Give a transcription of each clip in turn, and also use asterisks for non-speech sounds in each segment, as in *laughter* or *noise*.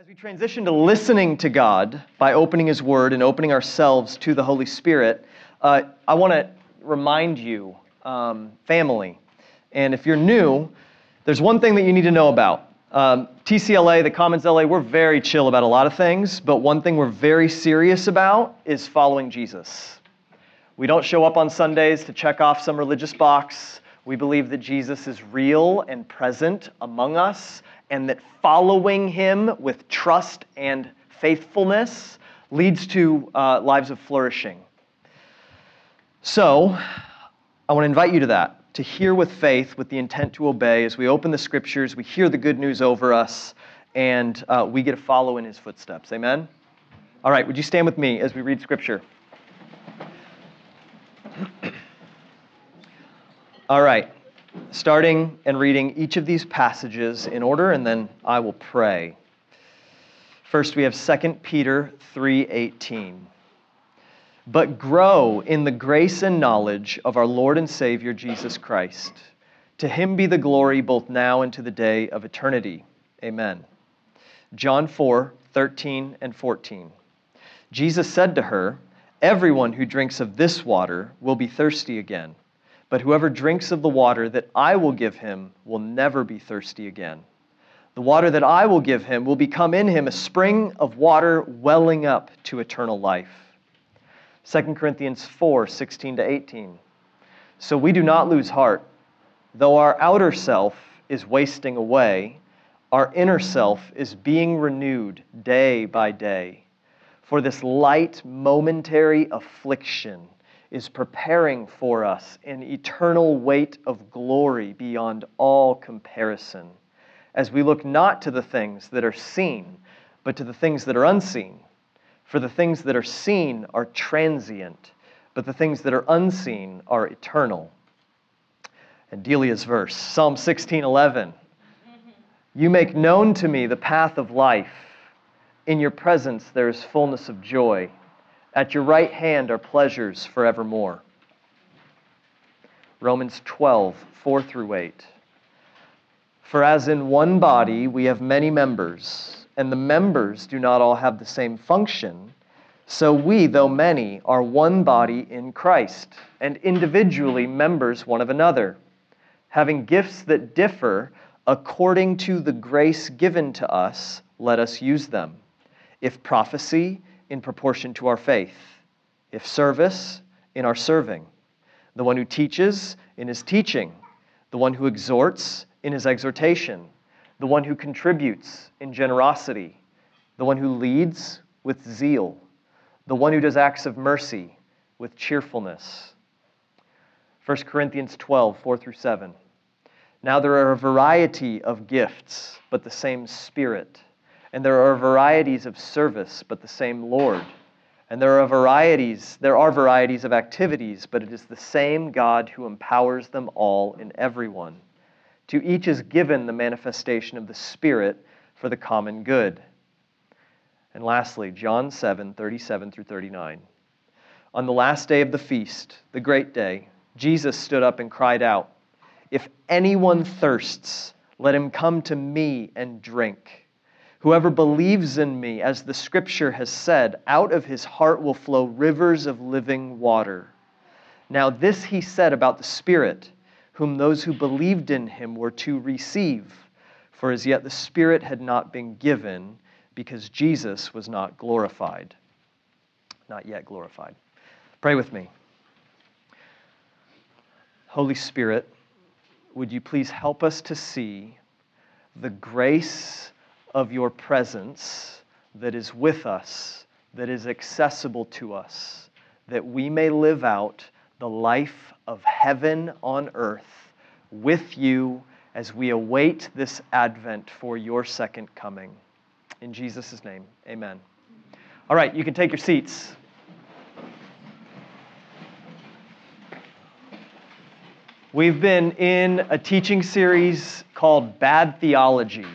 As we transition to listening to God by opening His Word and opening ourselves to the Holy Spirit, uh, I want to remind you, um, family, and if you're new, there's one thing that you need to know about. Um, TCLA, the Commons LA, we're very chill about a lot of things, but one thing we're very serious about is following Jesus. We don't show up on Sundays to check off some religious box. We believe that Jesus is real and present among us, and that following him with trust and faithfulness leads to uh, lives of flourishing. So, I want to invite you to that, to hear with faith with the intent to obey. As we open the scriptures, we hear the good news over us, and uh, we get to follow in his footsteps. Amen? All right, would you stand with me as we read scripture? *clears throat* All right, starting and reading each of these passages in order, and then I will pray. First, we have 2 Peter 3:18. But grow in the grace and knowledge of our Lord and Savior Jesus Christ. To him be the glory both now and to the day of eternity. Amen. John 4, 13 and 14. Jesus said to her, Everyone who drinks of this water will be thirsty again, but whoever drinks of the water that I will give him will never be thirsty again. The water that I will give him will become in him a spring of water welling up to eternal life. 2 Corinthians 4 16 to 18. So we do not lose heart. Though our outer self is wasting away, our inner self is being renewed day by day. For this light, momentary affliction is preparing for us an eternal weight of glory beyond all comparison, as we look not to the things that are seen, but to the things that are unseen. For the things that are seen are transient, but the things that are unseen are eternal. And Delia's verse, Psalm 16:11. You make known to me the path of life. In your presence there is fullness of joy. At your right hand are pleasures forevermore. Romans 12, 4 through 8. For as in one body we have many members, and the members do not all have the same function, so we, though many, are one body in Christ, and individually members one of another, having gifts that differ according to the grace given to us, let us use them. If prophecy, in proportion to our faith. If service, in our serving. The one who teaches, in his teaching. The one who exhorts, in his exhortation. The one who contributes, in generosity. The one who leads, with zeal. The one who does acts of mercy, with cheerfulness. 1 Corinthians 12, 4 through 7. Now there are a variety of gifts, but the same Spirit. And there are varieties of service, but the same Lord. And there are varieties, there are varieties of activities, but it is the same God who empowers them all in everyone. To each is given the manifestation of the Spirit for the common good. And lastly, John 7, 37 through 39. On the last day of the feast, the great day, Jesus stood up and cried out, If anyone thirsts, let him come to me and drink. Whoever believes in me, as the scripture has said, out of his heart will flow rivers of living water. Now, this he said about the Spirit, whom those who believed in him were to receive. For as yet the Spirit had not been given, because Jesus was not glorified. Not yet glorified. Pray with me. Holy Spirit, would you please help us to see the grace of your presence that is with us, that is accessible to us, that we may live out the life of heaven on earth with you as we await this advent for your second coming. In Jesus' name, amen. All right, you can take your seats. We've been in a teaching series called Bad Theology.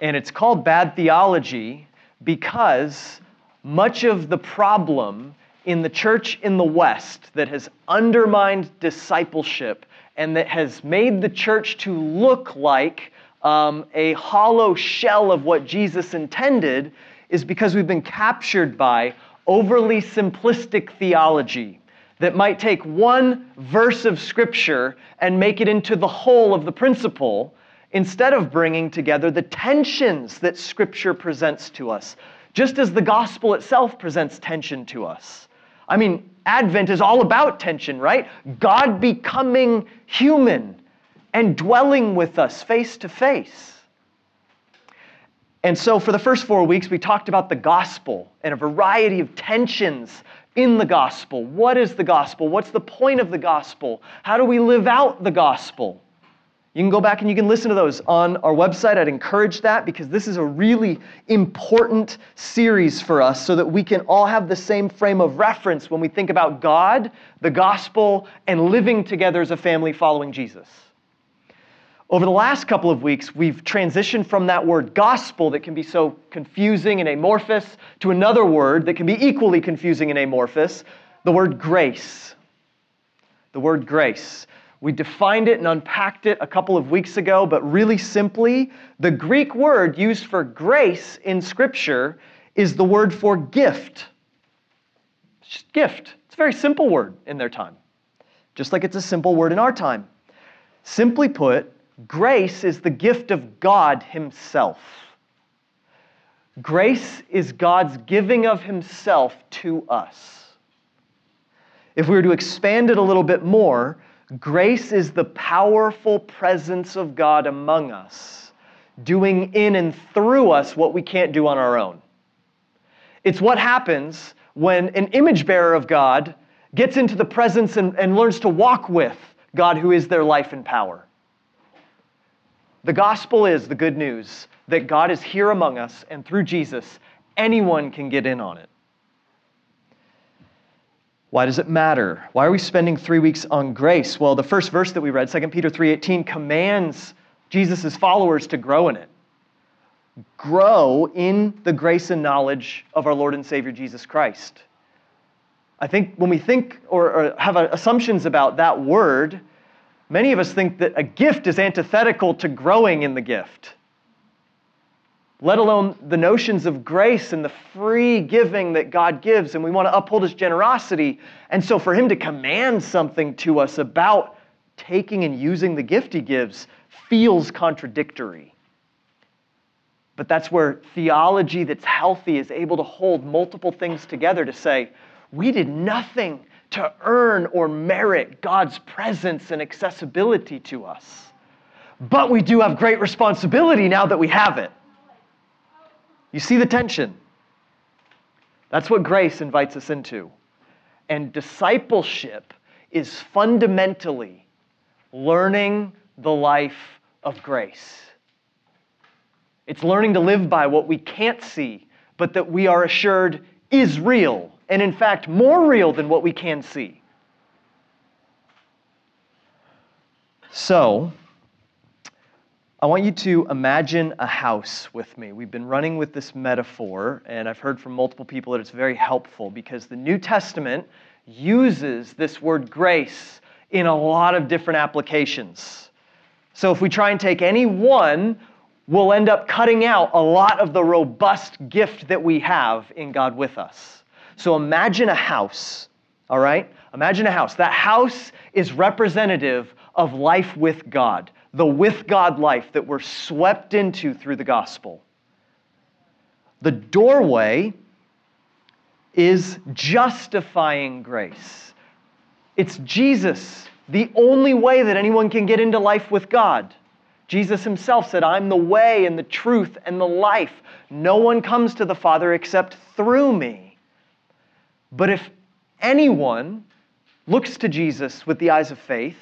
And it's called bad theology because much of the problem in the church in the West that has undermined discipleship and that has made the church to look like um, a hollow shell of what Jesus intended is because we've been captured by overly simplistic theology that might take one verse of Scripture and make it into the whole of the principle instead of bringing together the tensions that Scripture presents to us, just as the gospel itself presents tension to us. I mean, Advent is all about tension, right? God becoming human and dwelling with us face to face. And so, for the first four weeks, we talked about the gospel and a variety of tensions in the gospel. What is the gospel? What's the point of the gospel? How do we live out the gospel? You can go back and you can listen to those on our website. I'd encourage that because this is a really important series for us so that we can all have the same frame of reference when we think about God, the gospel, and living together as a family following Jesus. Over the last couple of weeks, we've transitioned from that word gospel that can be so confusing and amorphous to another word that can be equally confusing and amorphous the word grace. The word grace. We defined it and unpacked it a couple of weeks ago, but really simply, the Greek word used for grace in Scripture is the word for gift. It's just gift. It's a very simple word in their time, just like it's a simple word in our time. Simply put, grace is the gift of God Himself. Grace is God's giving of Himself to us. If we were to expand it a little bit more, Grace is the powerful presence of God among us, doing in and through us what we can't do on our own. It's what happens when an image bearer of God gets into the presence and, and learns to walk with God, who is their life and power. The gospel is the good news that God is here among us, and through Jesus, anyone can get in on it. Why does it matter? Why are we spending three weeks on grace? Well, the first verse that we read, 2 Peter 3.18, commands Jesus' followers to grow in it. Grow in the grace and knowledge of our Lord and Savior Jesus Christ. I think when we think or, or have assumptions about that word, many of us think that a gift is antithetical to growing in the gift let alone the notions of grace and the free giving that God gives, and we want to uphold His generosity. And so, for Him to command something to us about taking and using the gift He gives feels contradictory. But that's where theology that's healthy is able to hold multiple things together to say, we did nothing to earn or merit God's presence and accessibility to us. But we do have great responsibility now that we have it. You see the tension? That's what grace invites us into. And discipleship is fundamentally learning the life of grace. It's learning to live by what we can't see, but that we are assured is real, and in fact, more real than what we can see. So, I want you to imagine a house with me. We've been running with this metaphor, and I've heard from multiple people that it's very helpful because the New Testament uses this word grace in a lot of different applications. So if we try and take any one, we'll end up cutting out a lot of the robust gift that we have in God with us. So imagine a house, all right? Imagine a house. That house is representative of life with God the with God life that we're swept into through the gospel. The doorway is justifying grace. It's Jesus, the only way that anyone can get into life with God. Jesus himself said, I'm the way and the truth and the life. No one comes to the Father except through me. But if anyone looks to Jesus with the eyes of faith,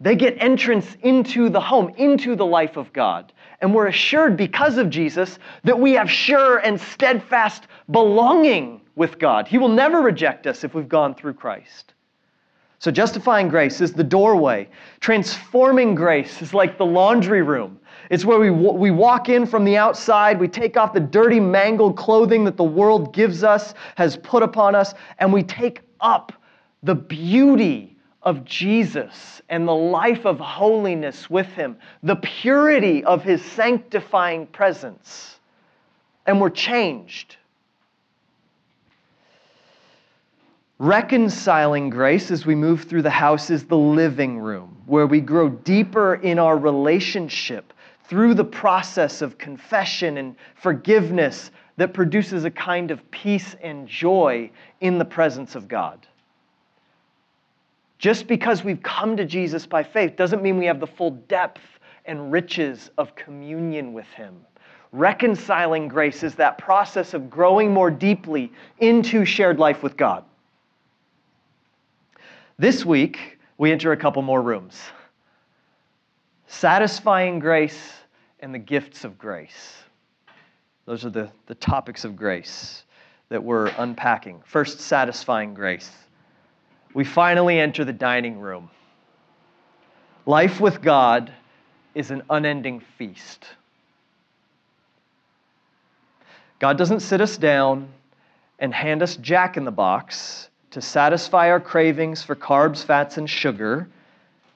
they get entrance into the home, into the life of God. And we're assured because of Jesus that we have sure and steadfast belonging with God. He will never reject us if we've gone through Christ. So, justifying grace is the doorway. Transforming grace is like the laundry room. It's where we, we walk in from the outside, we take off the dirty, mangled clothing that the world gives us, has put upon us, and we take up the beauty of Jesus and the life of holiness with Him, the purity of His sanctifying presence, and we're changed. Reconciling grace as we move through the house is the living room, where we grow deeper in our relationship through the process of confession and forgiveness that produces a kind of peace and joy in the presence of God. Just because we've come to Jesus by faith doesn't mean we have the full depth and riches of communion with Him. Reconciling grace is that process of growing more deeply into shared life with God. This week, we enter a couple more rooms satisfying grace and the gifts of grace. Those are the, the topics of grace that we're unpacking. First, satisfying grace. We finally enter the dining room. Life with God is an unending feast. God doesn't sit us down and hand us jack in the box to satisfy our cravings for carbs, fats, and sugar,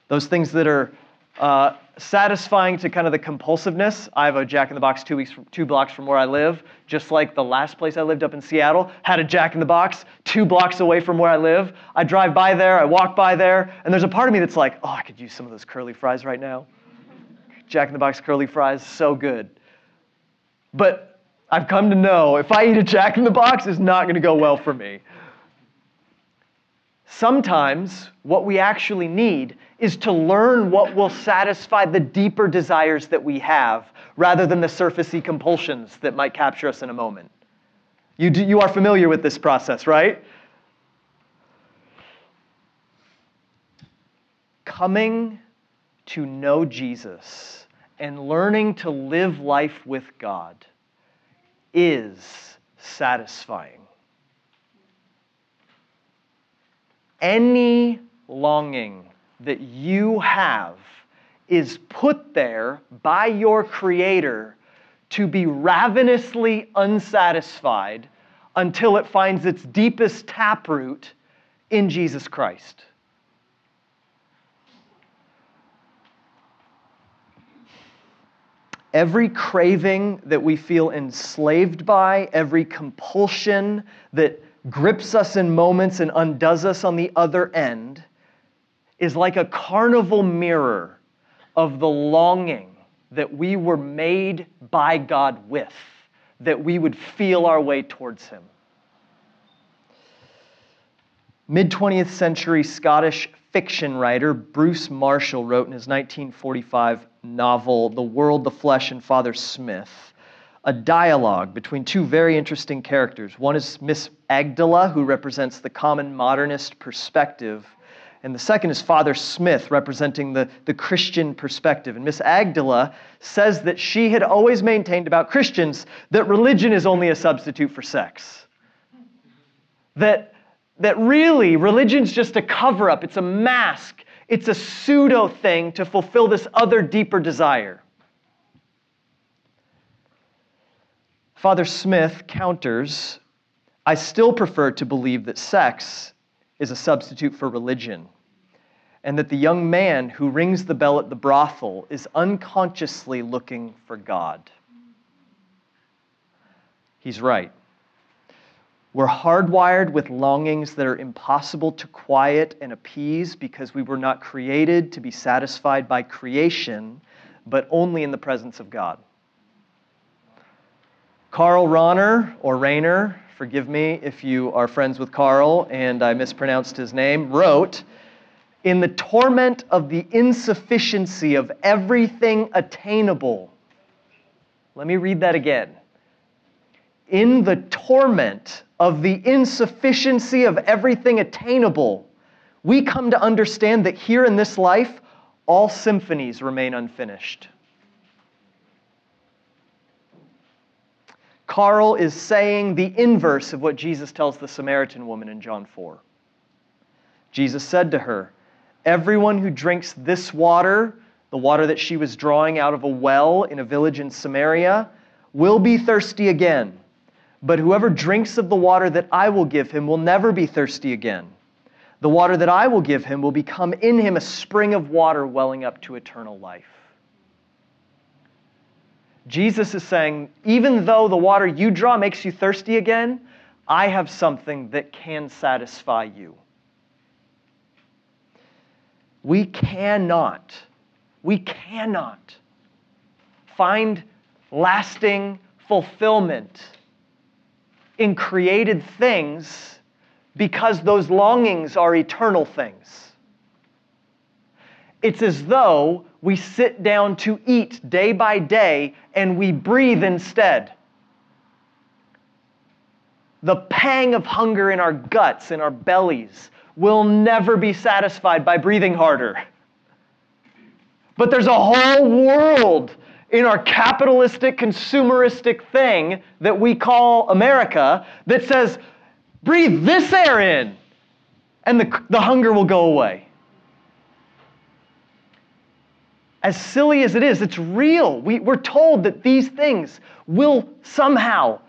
those things that are uh, satisfying to kind of the compulsiveness. I have a Jack in the Box two weeks, two blocks from where I live, just like the last place I lived up in Seattle had a Jack in the Box two blocks away from where I live. I drive by there, I walk by there, and there's a part of me that's like, oh, I could use some of those curly fries right now. Jack in the Box curly fries, so good. But I've come to know if I eat a Jack in the Box, it's not going to go well for me. Sometimes what we actually need is to learn what will satisfy the deeper desires that we have rather than the surfacey compulsions that might capture us in a moment. You, do, you are familiar with this process, right? Coming to know Jesus and learning to live life with God is satisfying. any longing that you have is put there by your Creator to be ravenously unsatisfied until it finds its deepest taproot in Jesus Christ. Every craving that we feel enslaved by, every compulsion that grips us in moments and undoes us on the other end is like a carnival mirror of the longing that we were made by God with, that we would feel our way towards Him. Mid 20th century Scottish fiction writer Bruce Marshall wrote in his 1945 novel, The World, the Flesh, and Father Smith a dialogue between two very interesting characters. One is Miss Agdala, who represents the common modernist perspective, and the second is Father Smith, representing the, the Christian perspective. And Miss Agdala says that she had always maintained about Christians that religion is only a substitute for sex. That, that really, religion's just a cover up, it's a mask, it's a pseudo thing to fulfill this other deeper desire. Father Smith counters I still prefer to believe that sex is a substitute for religion, and that the young man who rings the bell at the brothel is unconsciously looking for God. He's right. We're hardwired with longings that are impossible to quiet and appease because we were not created to be satisfied by creation, but only in the presence of God. Karl Rahner, or Rayner, forgive me if you are friends with Karl and I mispronounced his name, wrote, In the torment of the insufficiency of everything attainable. Let me read that again. In the torment of the insufficiency of everything attainable, we come to understand that here in this life, all symphonies remain unfinished. Karl is saying the inverse of what Jesus tells the Samaritan woman in John 4. Jesus said to her, Everyone who drinks this water, the water that she was drawing out of a well in a village in Samaria, will be thirsty again. But whoever drinks of the water that I will give him will never be thirsty again. The water that I will give him will become in him a spring of water welling up to eternal life. Jesus is saying, even though the water you draw makes you thirsty again, I have something that can satisfy you. We cannot, we cannot find lasting fulfillment in created things because those longings are eternal things. It's as though we sit down to eat day by day and we breathe instead. The pang of hunger in our guts, in our bellies, will never be satisfied by breathing harder. But there's a whole world in our capitalistic, consumeristic thing that we call America that says, breathe this air in, and the, the hunger will go away. As silly as it is, it's real. We, we're told that these things will somehow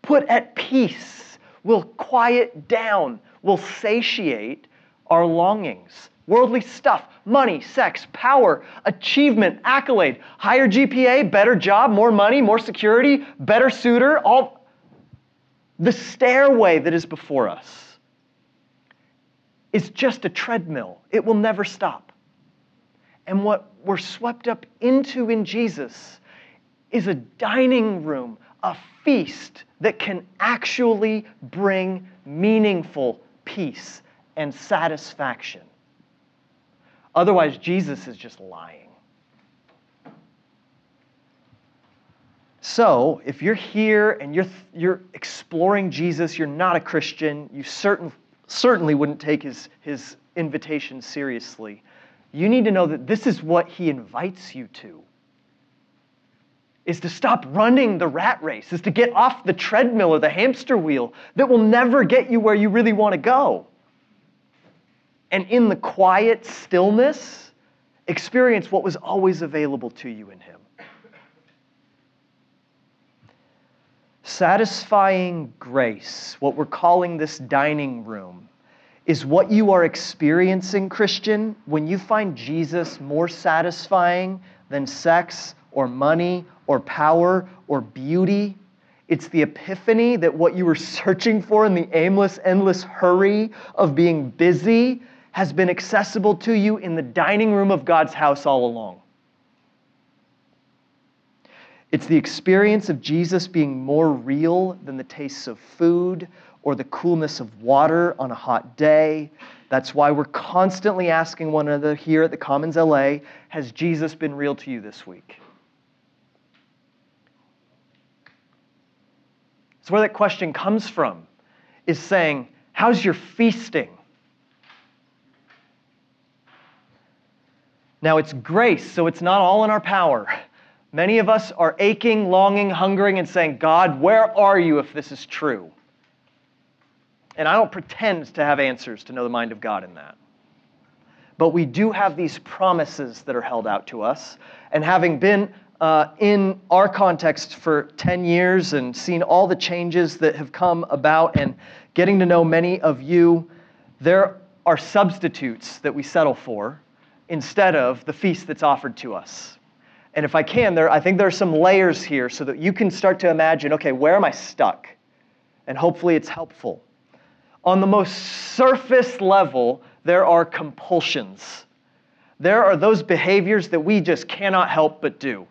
put at peace, will quiet down, will satiate our longings worldly stuff, money, sex, power, achievement, accolade, higher GPA, better job, more money, more security, better suitor, all the stairway that is before us is just a treadmill. It will never stop. And what we're swept up into in Jesus is a dining room, a feast that can actually bring meaningful peace and satisfaction. Otherwise, Jesus is just lying. So, if you're here and you're, you're exploring Jesus, you're not a Christian, you certain, certainly wouldn't take his, his invitation seriously, you need to know that this is what he invites you to is to stop running the rat race, is to get off the treadmill or the hamster wheel that will never get you where you really want to go and in the quiet stillness, experience what was always available to you in Him. Satisfying grace, what we're calling this dining room, is what you are experiencing, Christian, when you find Jesus more satisfying than sex or money or power or beauty. It's the epiphany that what you were *laughs* searching for in the aimless, endless hurry of being busy has been accessible to you in the dining room of God's house all along. It's the experience of Jesus being more real than the tastes of food or the coolness of water on a hot day. That's why we're constantly asking one another here at the Commons LA Has Jesus been real to you this week? It's where that question comes from, is saying, How's your feasting? Now, it's grace, so it's not all in our power. Many of us are aching, longing, hungering, and saying, God, where are you if this is true? And I don't pretend to have answers to know the mind of God in that. But we do have these promises that are held out to us. And having been uh, in our context for 10 years and seen all the changes that have come about and getting to know many of you, there are substitutes that we settle for instead of the feast that's offered to us. And if I can, there, I think there are some layers here so that you can start to imagine okay, where am I stuck? And hopefully it's helpful. On the most surface level, there are compulsions. There are those behaviors that we just cannot help but do.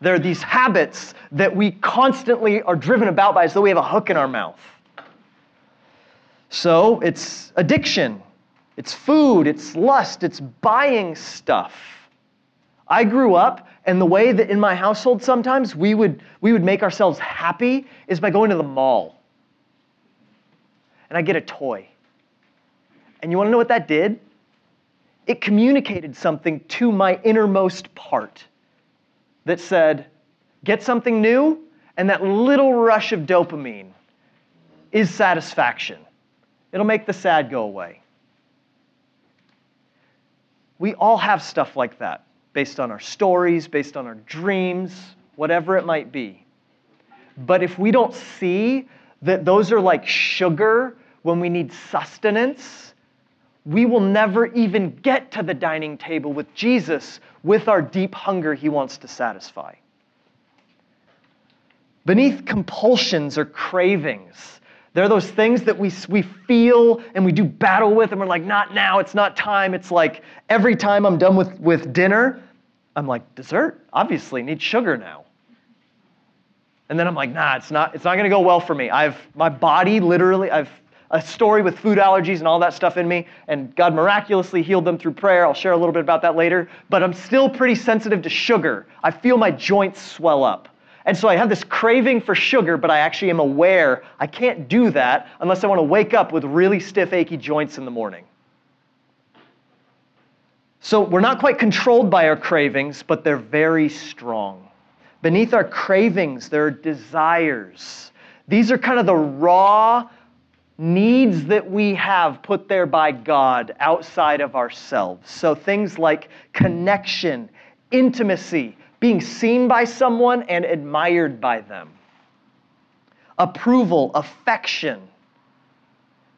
There are these habits that we constantly are driven about by as though we have a hook in our mouth. So it's addiction, it's food, it's lust, it's buying stuff. I grew up, and the way that in my household sometimes we would, we would make ourselves happy is by going to the mall. And I get a toy. And you want to know what that did? It communicated something to my innermost part that said, get something new, and that little rush of dopamine is satisfaction. It'll make the sad go away. We all have stuff like that based on our stories, based on our dreams, whatever it might be. But if we don't see that those are like sugar when we need sustenance, we will never even get to the dining table with Jesus with our deep hunger he wants to satisfy. Beneath compulsions or cravings, there are those things that we, we feel and we do battle with, and we're like, not now, it's not time. It's like every time I'm done with, with dinner, I'm like, dessert? Obviously, need sugar now. And then I'm like, nah, it's not, it's not gonna go well for me. I've my body literally, I've a story with food allergies and all that stuff in me, and God miraculously healed them through prayer. I'll share a little bit about that later. But I'm still pretty sensitive to sugar. I feel my joints swell up. And so I have this craving for sugar, but I actually am aware I can't do that unless I want to wake up with really stiff, achy joints in the morning. So we're not quite controlled by our cravings, but they're very strong. Beneath our cravings, there are desires. These are kind of the raw, needs that we have put there by God outside of ourselves. So things like connection, intimacy, being seen by someone and admired by them, approval, affection.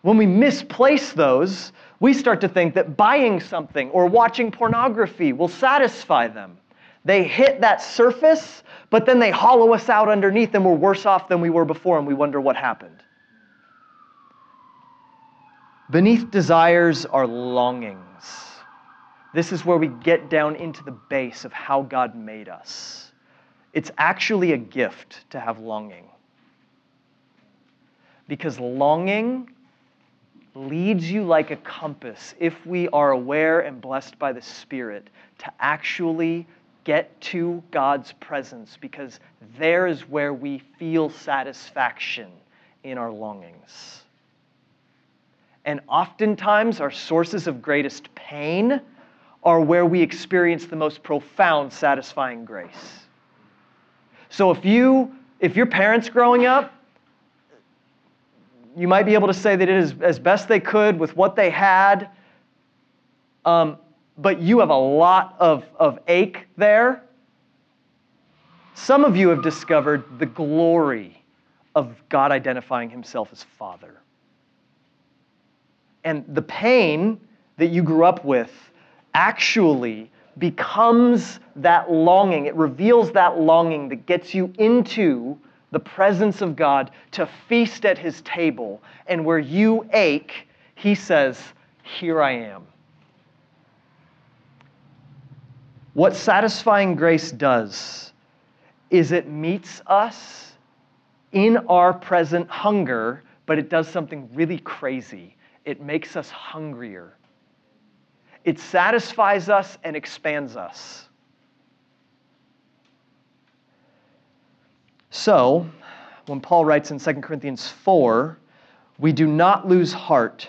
When we misplace those, we start to think that buying something or watching pornography will satisfy them. They hit that surface, but then they hollow us out underneath, and we're worse off than we were before, and we wonder what happened. Beneath desires are longings. This is where we get down into the base of how God made us. It's actually a gift to have longing. Because longing leads you like a compass, if we are aware and blessed by the Spirit, to actually get to God's presence, because there is where we feel satisfaction in our longings. And oftentimes, our sources of greatest pain are where we experience the most profound, satisfying grace. So if you, if your parents growing up, you might be able to say they did as, as best they could with what they had, um, but you have a lot of, of ache there. Some of you have discovered the glory of God identifying himself as Father. And the pain that you grew up with actually becomes that longing. It reveals that longing that gets you into the presence of God to feast at his table. And where you ache, he says, Here I am. What satisfying grace does is it meets us in our present hunger, but it does something really crazy it makes us hungrier. It satisfies us and expands us. So, when Paul writes in 2 Corinthians 4, we do not lose heart,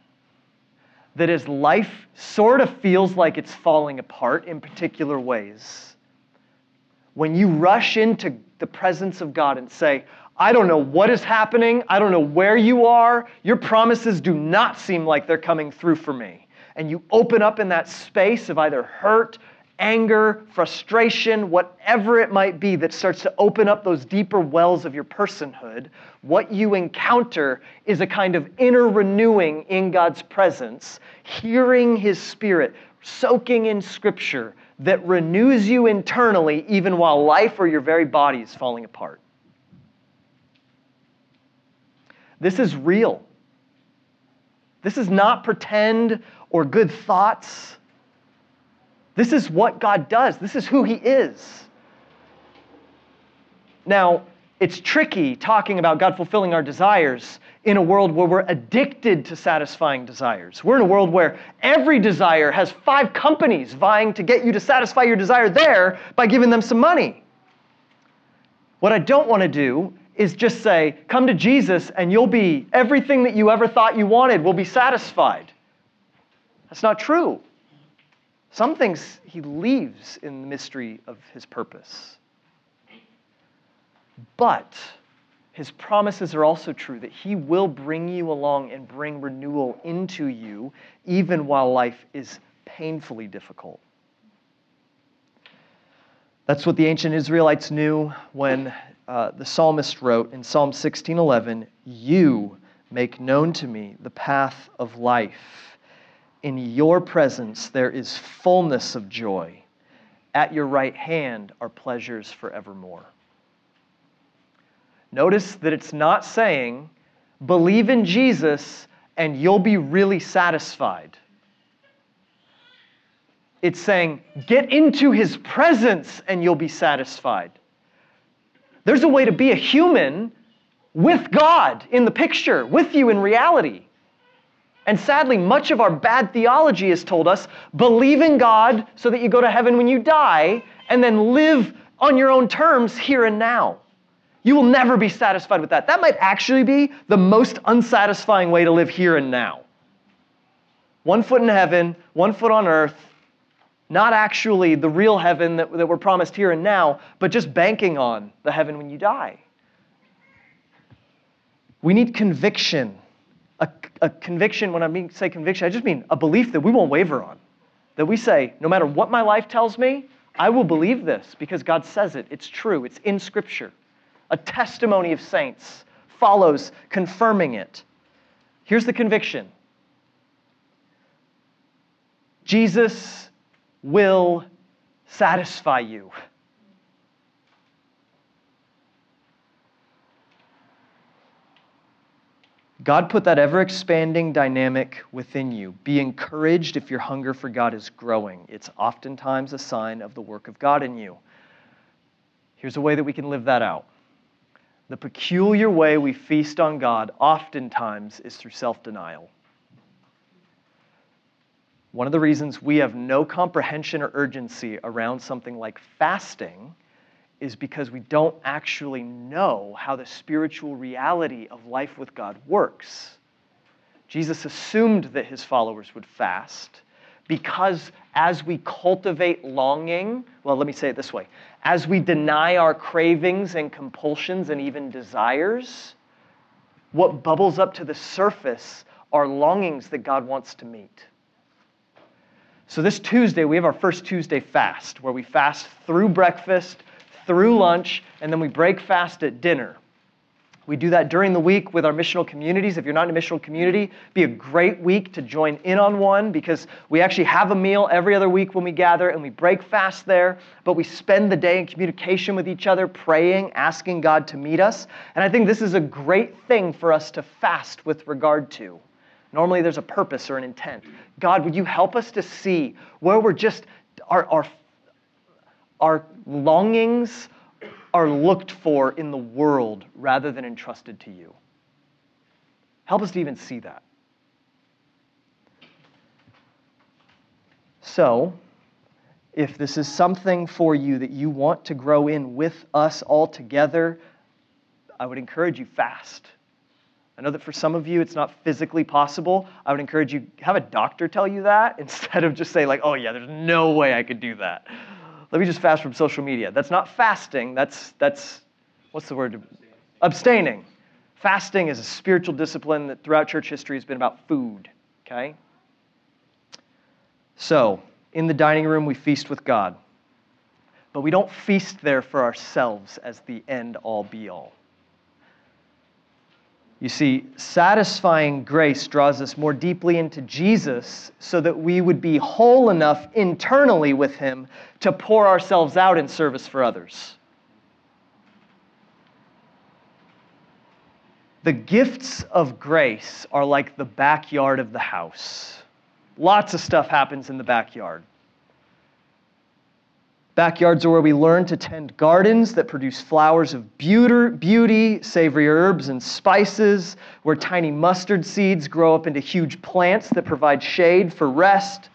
That as life sort of feels like it's falling apart in particular ways, when you rush into the presence of God and say, I don't know what is happening. I don't know where you are. Your promises do not seem like they're coming through for me. And you open up in that space of either hurt, anger, frustration, whatever it might be that starts to open up those deeper wells of your personhood. What you encounter is a kind of inner renewing in God's presence, hearing His Spirit, soaking in Scripture that renews you internally even while life or your very body is falling apart. This is real. This is not pretend or good thoughts. This is what God does, this is who He is. Now, it's tricky talking about God fulfilling our desires in a world where we're addicted to satisfying desires. We're in a world where every desire has five companies vying to get you to satisfy your desire there by giving them some money. What I don't want to do is just say, Come to Jesus and you'll be, everything that you ever thought you wanted will be satisfied. That's not true. Some things he leaves in the mystery of his purpose. But his promises are also true that he will bring you along and bring renewal into you, even while life is painfully difficult. That's what the ancient Israelites knew when uh, the psalmist wrote in Psalm 16:11, "You make known to me the path of life. In your presence there is fullness of joy. At your right hand are pleasures forevermore." Notice that it's not saying, believe in Jesus and you'll be really satisfied. It's saying, get into his presence and you'll be satisfied. There's a way to be a human with God in the picture, with you in reality. And sadly, much of our bad theology has told us believe in God so that you go to heaven when you die, and then live on your own terms here and now. You will never be satisfied with that. That might actually be the most unsatisfying way to live here and now. One foot in heaven, one foot on earth, not actually the real heaven that, that we're promised here and now, but just banking on the heaven when you die. We need conviction. A, conviction, when I mean say conviction, I just mean a belief that we won't waver on. That we say, no matter what my life tells me, I will believe this because God says it. It's true, it's in Scripture a testimony of saints follows confirming it. Here's the conviction Jesus will satisfy you. God put that ever expanding dynamic within you. Be encouraged if your hunger for God is growing. It's oftentimes a sign of the work of God in you. Here's a way that we can live that out the peculiar way we feast on God oftentimes is through self denial. One of the reasons we have no comprehension or urgency around something like fasting is because we don't actually know how the spiritual reality of life with God works. Jesus assumed that his followers would fast because as we cultivate longing, well, let me say it this way as we deny our cravings and compulsions and even desires, what bubbles up to the surface are longings that God wants to meet. So, this Tuesday, we have our first Tuesday fast where we fast through breakfast, through lunch, and then we break fast at dinner. We do that during the week with our missional communities. If you're not in a missional community, be a great week to join in on one because we actually have a meal every other week when we gather and we break fast there, but we spend the day in communication with each other, praying, asking God to meet us. And I think this is a great thing for us to fast with regard to. Normally there's a purpose or an intent. God, would you help us to see where we're just, our, our, our longings, are looked for in the world rather than entrusted to you. Help us to even see that. So, if this is something for you that you want to grow in with us all together, I would encourage you fast. I know that for some of you it's not physically possible. I would encourage you have a doctor tell you that *laughs* instead of just say like, "Oh yeah, there's no way I could do that." Let me just fast from social media. That's not fasting. That's, that's what's the word? Abstaining. Fasting is a spiritual discipline that throughout church history has been about food, okay? So, in the dining room, we feast with God. But we don't feast there for ourselves as the end all be all. You see, satisfying grace draws us more deeply into Jesus so that we would be whole enough internally with Him to pour ourselves out in service for others. The gifts of grace are like the backyard of the house. Lots of stuff happens in the backyard. Backyards are where we learn to tend gardens that produce flowers of beauty, savory herbs, and spices, where tiny mustard seeds grow up into huge plants that provide shade for rest,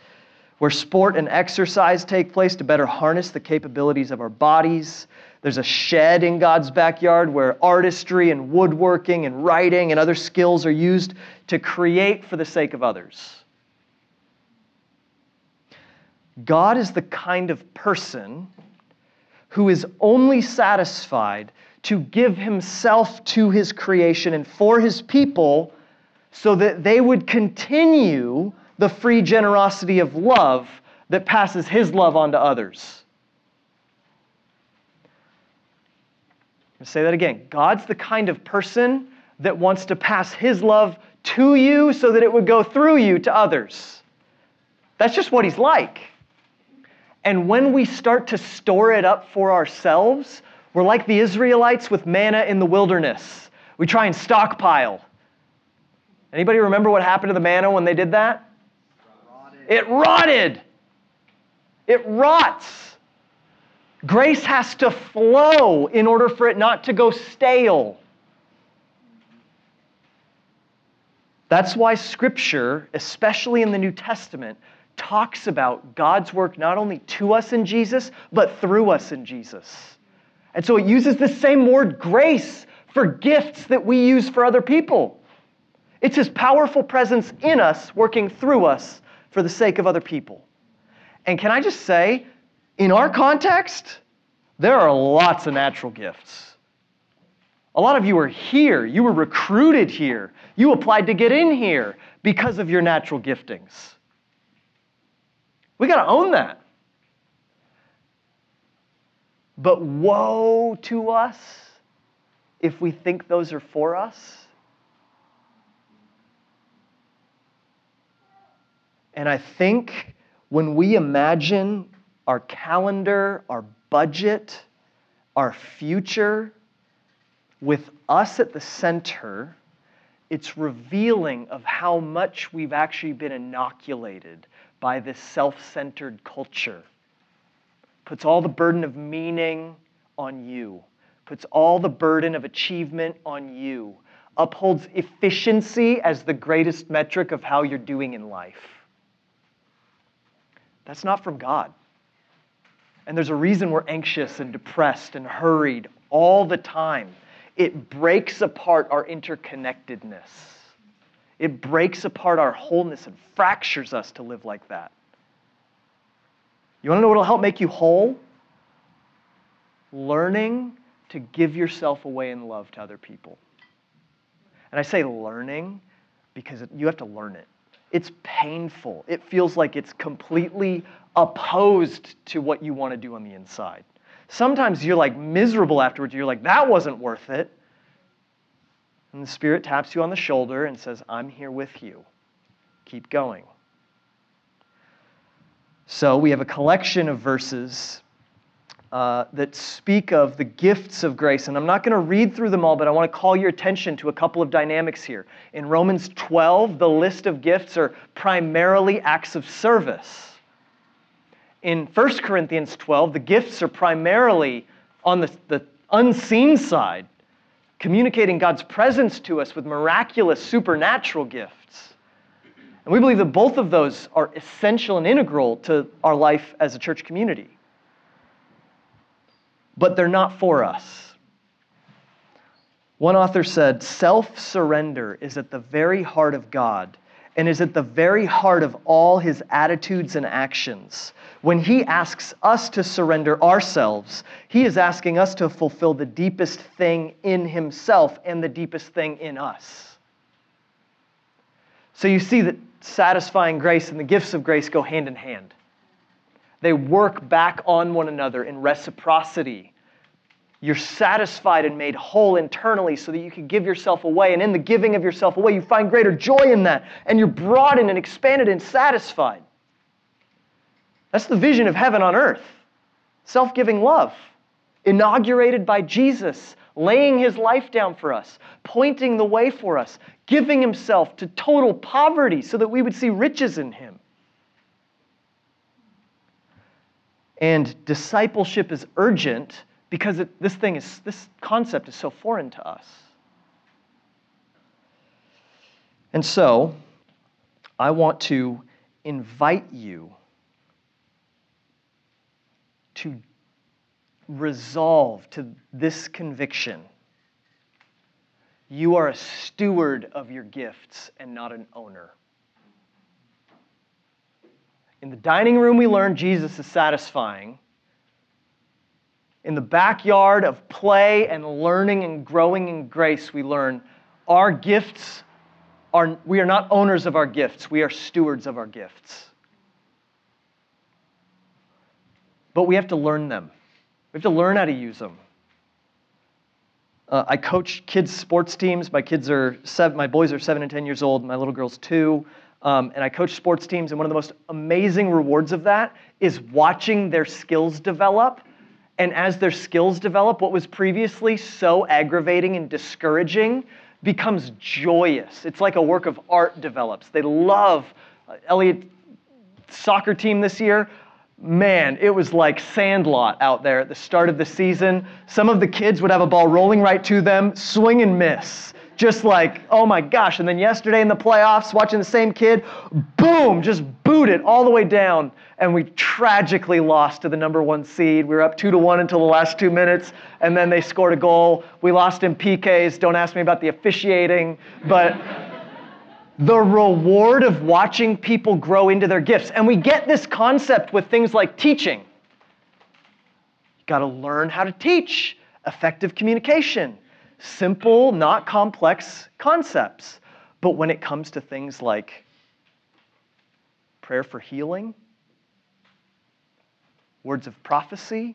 where sport and exercise take place to better harness the capabilities of our bodies. There's a shed in God's backyard where artistry and woodworking and writing and other skills are used to create for the sake of others. God is the kind of person who is only satisfied to give himself to his creation and for his people so that they would continue the free generosity of love that passes his love on to others. say that again. God's the kind of person that wants to pass his love to you so that it would go through you to others. That's just what he's like. And when we start to store it up for ourselves, we're like the Israelites with manna in the wilderness. We try and stockpile. Anybody remember what happened to the manna when they did that? Rotted. It rotted. It rots. Grace has to flow in order for it not to go stale. That's why Scripture, especially in the New Testament, talks about God's work not only to us in Jesus, but through us in Jesus. And so it uses the same word grace for gifts that we use for other people. It's His powerful presence in us, working through us for the sake of other people. And can I just say, in our context, there are lots of natural gifts. A lot of you are here. You were recruited here. You applied to get in here because of your natural giftings. We got to own that. But woe to us if we think those are for us. And I think when we imagine our calendar, our budget, our future, with us at the center, it's revealing of how much we've actually been inoculated by this self centered culture. Puts all the burden of meaning on you, puts all the burden of achievement on you, upholds efficiency as the greatest metric of how you're doing in life. That's not from God. And there's a reason we're anxious and depressed and hurried all the time. It breaks apart our interconnectedness. It breaks apart our wholeness and fractures us to live like that. You want to know what will help make you whole? Learning to give yourself away in love to other people. And I say learning because you have to learn it. It's painful. It feels like it's completely opposed to what you want to do on the inside. Sometimes you're like miserable afterwards. You're like, that wasn't worth it. And the Spirit taps you on the shoulder and says, I'm here with you. Keep going. So we have a collection of verses uh, that speak of the gifts of grace. And I'm not going to read through them all, but I want to call your attention to a couple of dynamics here. In Romans 12, the list of gifts are primarily acts of service. In 1 Corinthians 12, the gifts are primarily on the, the unseen side, communicating God's presence to us with miraculous supernatural gifts. And we believe that both of those are essential and integral to our life as a church community but they're not for us. One author said, Self surrender is at the very heart of God and is at the very heart of all his attitudes and actions. When he asks us to surrender ourselves, he is asking us to fulfill the deepest thing in himself and the deepest thing in us. So you see that satisfying grace and the gifts of grace go hand in hand. They work back on one another in reciprocity. You're satisfied and made whole internally so that you can give yourself away. And in the giving of yourself away, you find greater joy in that. And you're broadened and expanded and satisfied. That's the vision of heaven on earth self giving love, inaugurated by Jesus, laying his life down for us, pointing the way for us, giving himself to total poverty so that we would see riches in him. And discipleship is urgent because it, this thing is, this concept is so foreign to us. And so, I want to invite you to resolve to this conviction. You are a steward of your gifts and not an owner. In the dining room, we learn Jesus is satisfying. In the backyard of play and learning and growing in grace, we learn our gifts are, we are not owners of our gifts, we are stewards of our gifts. But we have to learn them, we have to learn how to use them. Uh, I coach kids' sports teams. My kids are seven, my boys are seven and 10 years old, my little girl's two. Um, and I coach sports teams, and one of the most amazing rewards of that is watching their skills develop. And as their skills develop, what was previously so aggravating and discouraging becomes joyous. It's like a work of art develops. They love uh, Elliot soccer team this year. Man, it was like sandlot out there at the start of the season. Some of the kids would have a ball rolling right to them, swing and miss just like, oh my gosh. And then yesterday in the playoffs, watching the same kid, boom, just boot it all the way down. And we tragically lost to the number one seed. We were up two to one until the last two minutes, and then they scored a goal. We lost in PKs. Don't ask me about the officiating, but *laughs* the reward of watching people grow into their gifts. And we get this concept with things like teaching. You got to learn how to teach effective communication simple, not complex concepts. But when it comes to things like prayer for healing, words of prophecy,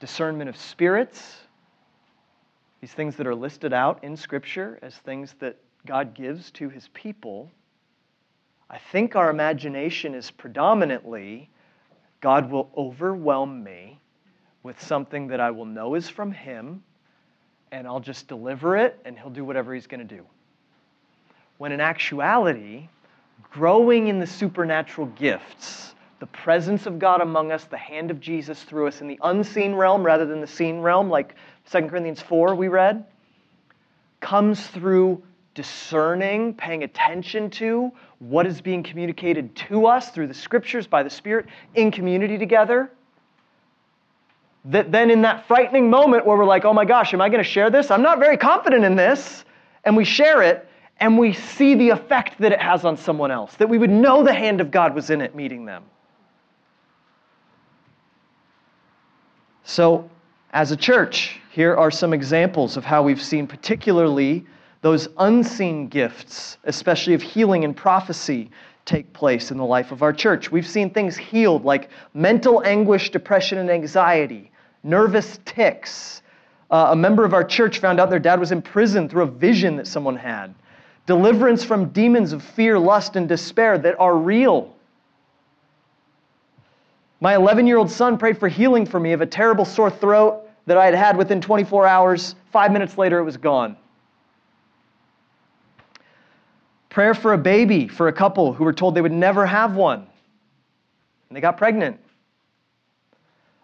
discernment of spirits, these things that are listed out in Scripture as things that God gives to his people, I think our imagination is predominantly God will overwhelm me with something that I will know is from Him, and I'll just deliver it, and He'll do whatever He's going to do. When in actuality, growing in the supernatural gifts, the presence of God among us, the hand of Jesus through us in the unseen realm rather than the seen realm, like 2 Corinthians 4 we read, comes through discerning, paying attention to what is being communicated to us through the scriptures by the Spirit in community together that then in that frightening moment where we're like, oh my gosh, am I going to share this? I'm not very confident in this. And we share it and we see the effect that it has on someone else, that we would know the hand of God was in it meeting them. So, as a church, here are some examples of how we've seen, particularly those unseen gifts, especially of healing and prophecy, take place in the life of our church. We've seen things healed like mental anguish, depression, and anxiety nervous tics. Uh, a member of our church found out their dad was in prison through a vision that someone had. Deliverance from demons of fear, lust, and despair that are real. My 11 year old son prayed for healing for me of a terrible sore throat that I had had within 24 hours. Five minutes later, it was gone. Prayer for a baby for a couple who were told they would never have one, and they got pregnant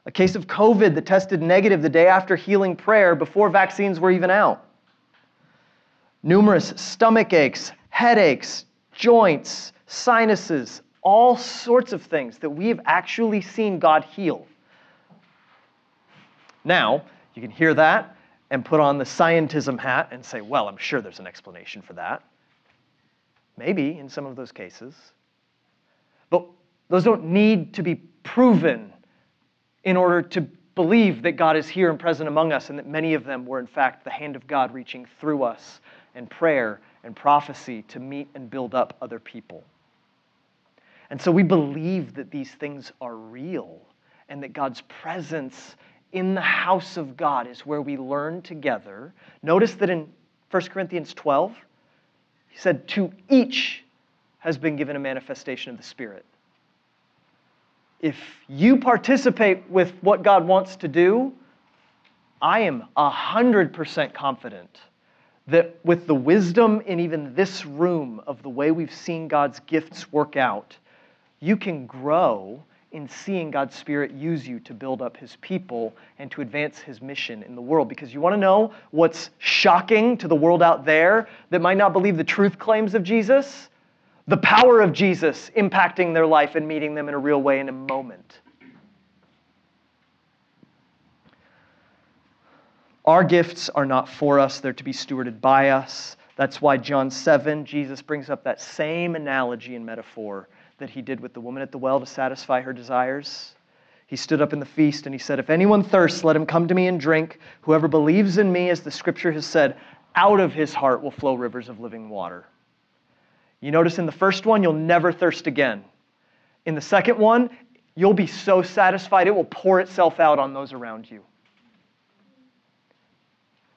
a case of COVID that tested negative the day after healing prayer before vaccines were even out, numerous stomach aches, headaches, joints, sinuses, all sorts of things that we have actually seen God heal. Now, you can hear that and put on the scientism hat and say, well, I'm sure there's an explanation for that. Maybe in some of those cases. But those don't need to be proven in order to believe that God is here and present among us, and that many of them were, in fact, the hand of God reaching through us and prayer and prophecy to meet and build up other people. And so we believe that these things are real and that God's presence in the house of God is where we learn together. Notice that in 1 Corinthians 12, he said, To each has been given a manifestation of the Spirit if you participate with what God wants to do, I am 100% confident that with the wisdom in even this room of the way we've seen God's gifts work out, you can grow in seeing God's Spirit use you to build up His people and to advance His mission in the world. Because you want to know what's shocking to the world out there that might not believe the truth claims of Jesus? The power of Jesus impacting their life and meeting them in a real way in a moment. Our gifts are not for us, they're to be stewarded by us. That's why John 7, Jesus brings up that same analogy and metaphor that he did with the woman at the well to satisfy her desires. He stood up in the feast and he said, If anyone thirsts, let him come to me and drink. Whoever believes in me, as the scripture has said, out of his heart will flow rivers of living water. You notice in the first one, you'll never thirst again. In the second one, you'll be so satisfied, it will pour itself out on those around you.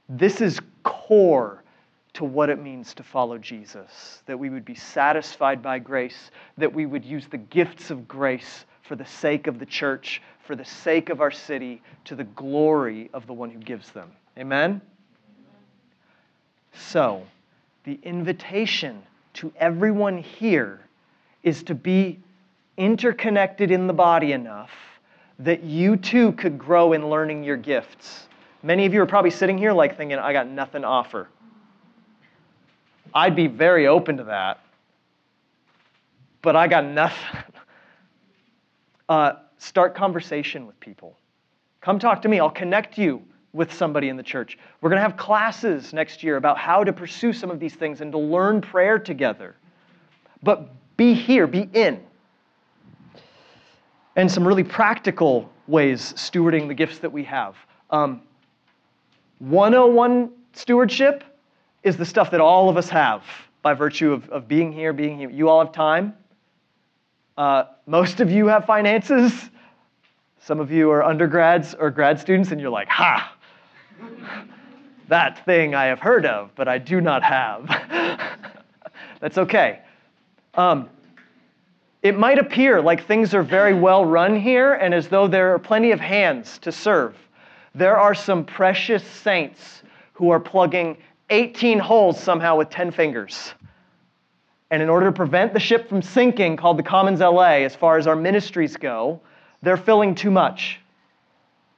This is core to what it means to follow Jesus, that we would be satisfied by grace, that we would use the gifts of grace for the sake of the church, for the sake of our city, to the glory of the one who gives them. Amen? So, the invitation to everyone here is to be interconnected in the body enough that you too could grow in learning your gifts. Many of you are probably sitting here like thinking, I got nothing to offer. I'd be very open to that, but I got nothing. *laughs* Uh, start conversation with people. Come talk to me. I'll connect you with somebody in the church. We're going to have classes next year about how to pursue some of these things and to learn prayer together. But be here, be in and some really practical ways stewarding the gifts that we have. Um, 101 stewardship is the stuff that all of us have by virtue of, of being here, being here. You all have time. Uh, most of you have finances. Some of you are undergrads or grad students, and you're like, ha, *laughs* that thing I have heard of, but I do not have. *laughs* That's okay. Um, it might appear like things are very well run here and as though there are plenty of hands to serve. There are some precious saints who are plugging 18 holes somehow with 10 fingers. And in order to prevent the ship from sinking, called the Commons LA, as far as our ministries go, they're filling too much.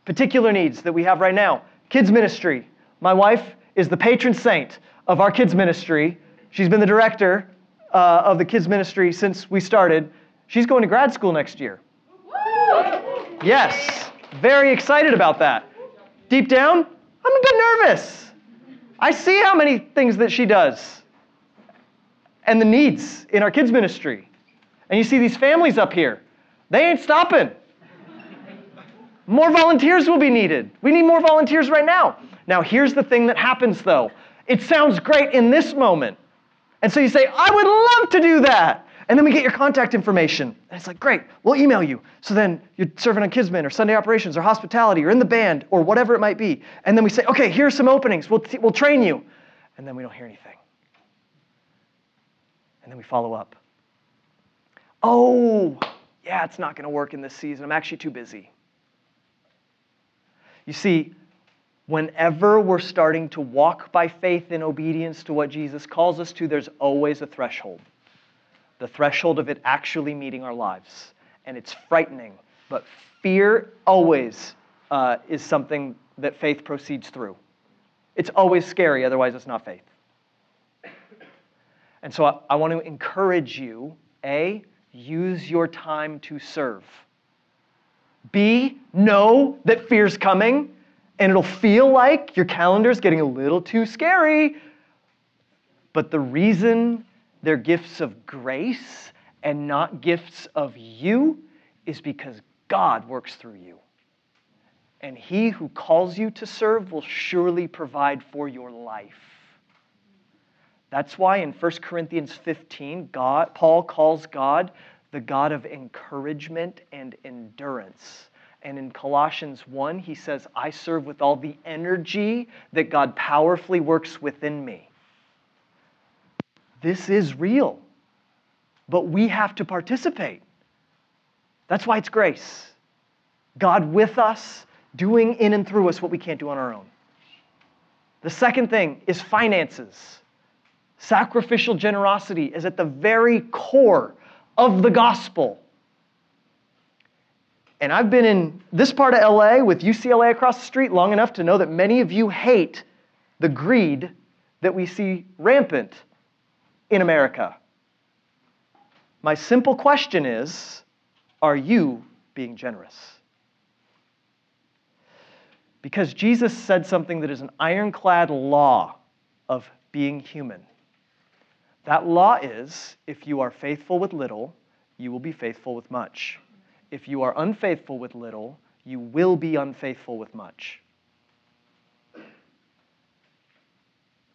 Particular needs that we have right now kids' ministry. My wife is the patron saint of our kids' ministry. She's been the director uh, of the kids' ministry since we started. She's going to grad school next year. Yes, very excited about that. Deep down, I'm a bit nervous. I see how many things that she does and the needs in our kids' ministry. And you see these families up here, they ain't stopping. More volunteers will be needed. We need more volunteers right now. Now, here's the thing that happens though it sounds great in this moment. And so you say, I would love to do that. And then we get your contact information. And it's like, great, we'll email you. So then you're serving on Kidsmen or Sunday operations or hospitality or in the band or whatever it might be. And then we say, okay, here's some openings. We'll, t- we'll train you. And then we don't hear anything. And then we follow up. Oh, yeah, it's not going to work in this season. I'm actually too busy. You see, whenever we're starting to walk by faith in obedience to what Jesus calls us to, there's always a threshold the threshold of it actually meeting our lives. And it's frightening, but fear always uh, is something that faith proceeds through. It's always scary, otherwise, it's not faith. And so I, I want to encourage you A, use your time to serve. B, know that fear's coming and it'll feel like your calendar's getting a little too scary. But the reason they're gifts of grace and not gifts of you is because God works through you. And he who calls you to serve will surely provide for your life. That's why in 1 Corinthians 15, God, Paul calls God the God of encouragement and endurance. And in Colossians 1, he says, I serve with all the energy that God powerfully works within me. This is real, but we have to participate. That's why it's grace. God with us, doing in and through us what we can't do on our own. The second thing is finances. Sacrificial generosity is at the very core of the gospel. And I've been in this part of LA with UCLA across the street long enough to know that many of you hate the greed that we see rampant in America. My simple question is Are you being generous? Because Jesus said something that is an ironclad law of being human. That law is if you are faithful with little, you will be faithful with much. If you are unfaithful with little, you will be unfaithful with much.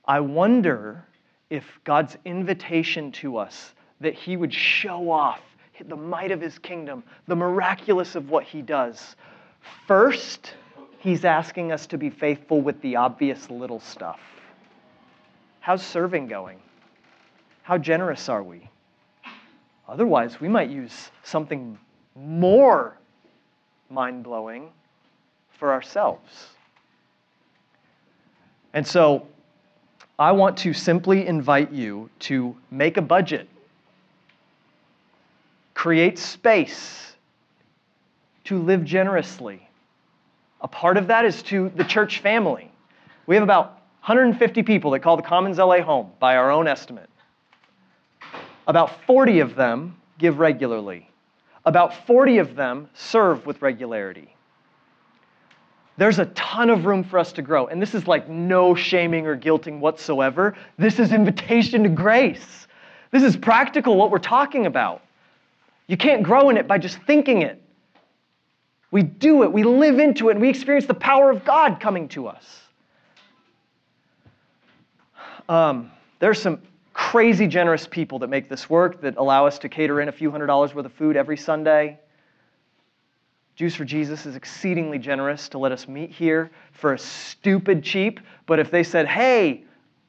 I wonder if God's invitation to us that He would show off the might of His kingdom, the miraculous of what He does. First, He's asking us to be faithful with the obvious little stuff. How's serving going? How generous are we? Otherwise, we might use something more mind blowing for ourselves. And so, I want to simply invite you to make a budget, create space to live generously. A part of that is to the church family. We have about 150 people that call the Commons LA home by our own estimate. About 40 of them give regularly. About 40 of them serve with regularity. There's a ton of room for us to grow. And this is like no shaming or guilting whatsoever. This is invitation to grace. This is practical what we're talking about. You can't grow in it by just thinking it. We do it, we live into it, and we experience the power of God coming to us. Um, there's some crazy generous people that make this work, that allow us to cater in a few hundred dollars worth of food every Sunday. Juice for Jesus is exceedingly generous to let us meet here for a stupid cheap. But if they said, hey,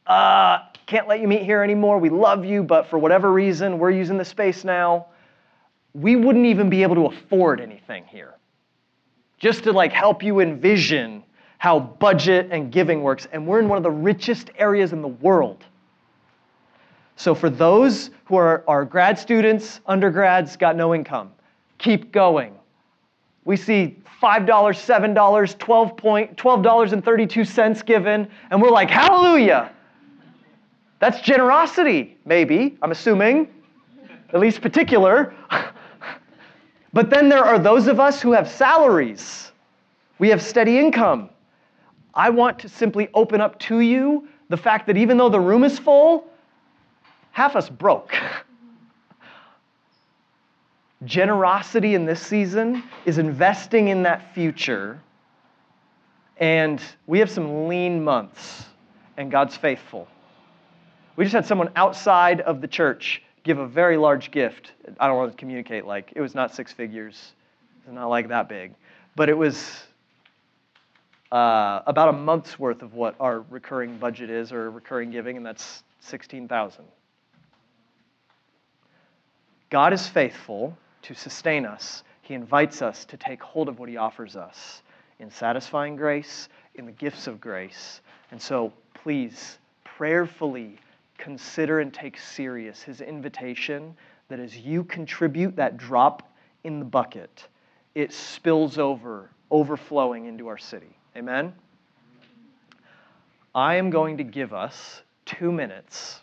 uh, can't let you meet here anymore, we love you, but for whatever reason, we're using the space now, we wouldn't even be able to afford anything here. Just to like help you envision how budget and giving works. And we're in one of the richest areas in the world. So for those who are, are grad students, undergrads, got no income, keep going. We see $5, $7, 12 point, $12.32 given, and we're like, hallelujah. That's generosity, maybe, I'm assuming, at least particular. *laughs* but then there are those of us who have salaries. We have steady income. I want to simply open up to you the fact that even though the room is full, half us broke. Generosity in this season is investing in that future. And we have some lean months, and God's faithful. We just had someone outside of the church give a very large gift. I don't want to communicate like it was not six figures, it's not like that big, but it was uh, about a month's worth of what our recurring budget is or recurring giving, and that's 16,000. God is faithful, to sustain us, He invites us to take hold of what He offers us in satisfying grace, in the gifts of grace. And so, please, prayerfully consider and take serious His invitation that as you contribute that drop in the bucket, it spills over, overflowing into our city. Amen? I am going to give us two minutes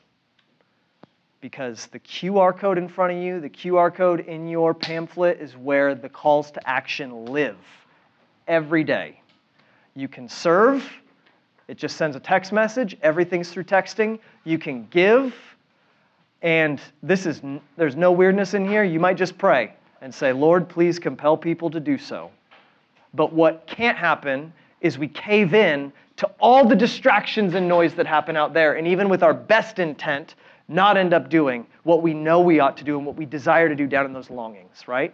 because the QR code in front of you, the QR code in your pamphlet is where the calls to action live every day. You can serve, it just sends a text message, everything's through texting. You can give, and this is there's no weirdness in here. You might just pray and say, "Lord, please compel people to do so." But what can't happen is we cave in to all the distractions and noise that happen out there, and even with our best intent, not end up doing what we know we ought to do and what we desire to do down in those longings, right?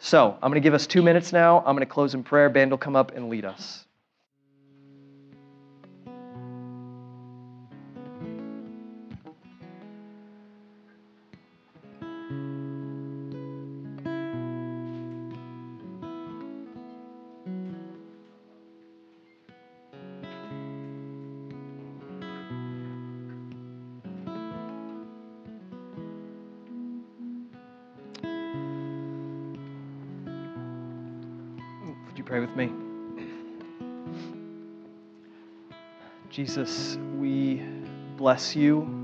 So, I'm going to give us two minutes now. I'm going to close in prayer. Band will come up and lead us. Pray with me? Jesus, we bless you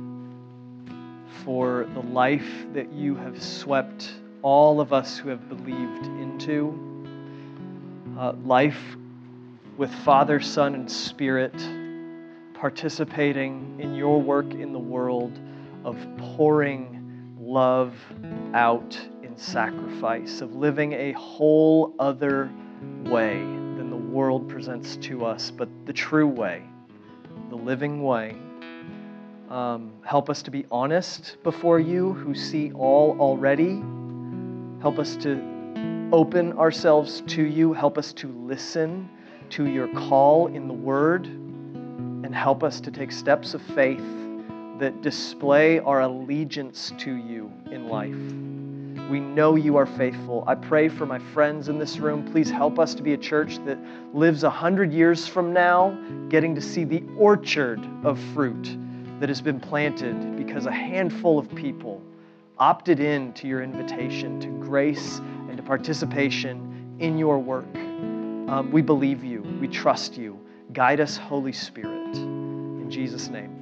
for the life that you have swept all of us who have believed into. Uh, life with Father, Son, and Spirit, participating in your work in the world of pouring love out in sacrifice, of living a whole other way than the world presents to us, but the true way, the living way. Um, help us to be honest before you who see all already. Help us to open ourselves to you. Help us to listen to your call in the word. And help us to take steps of faith that display our allegiance to you in life. We know you are faithful. I pray for my friends in this room. Please help us to be a church that lives a hundred years from now, getting to see the orchard of fruit that has been planted because a handful of people opted in to your invitation to grace and to participation in your work. Um, we believe you. We trust you. Guide us, Holy Spirit. In Jesus' name.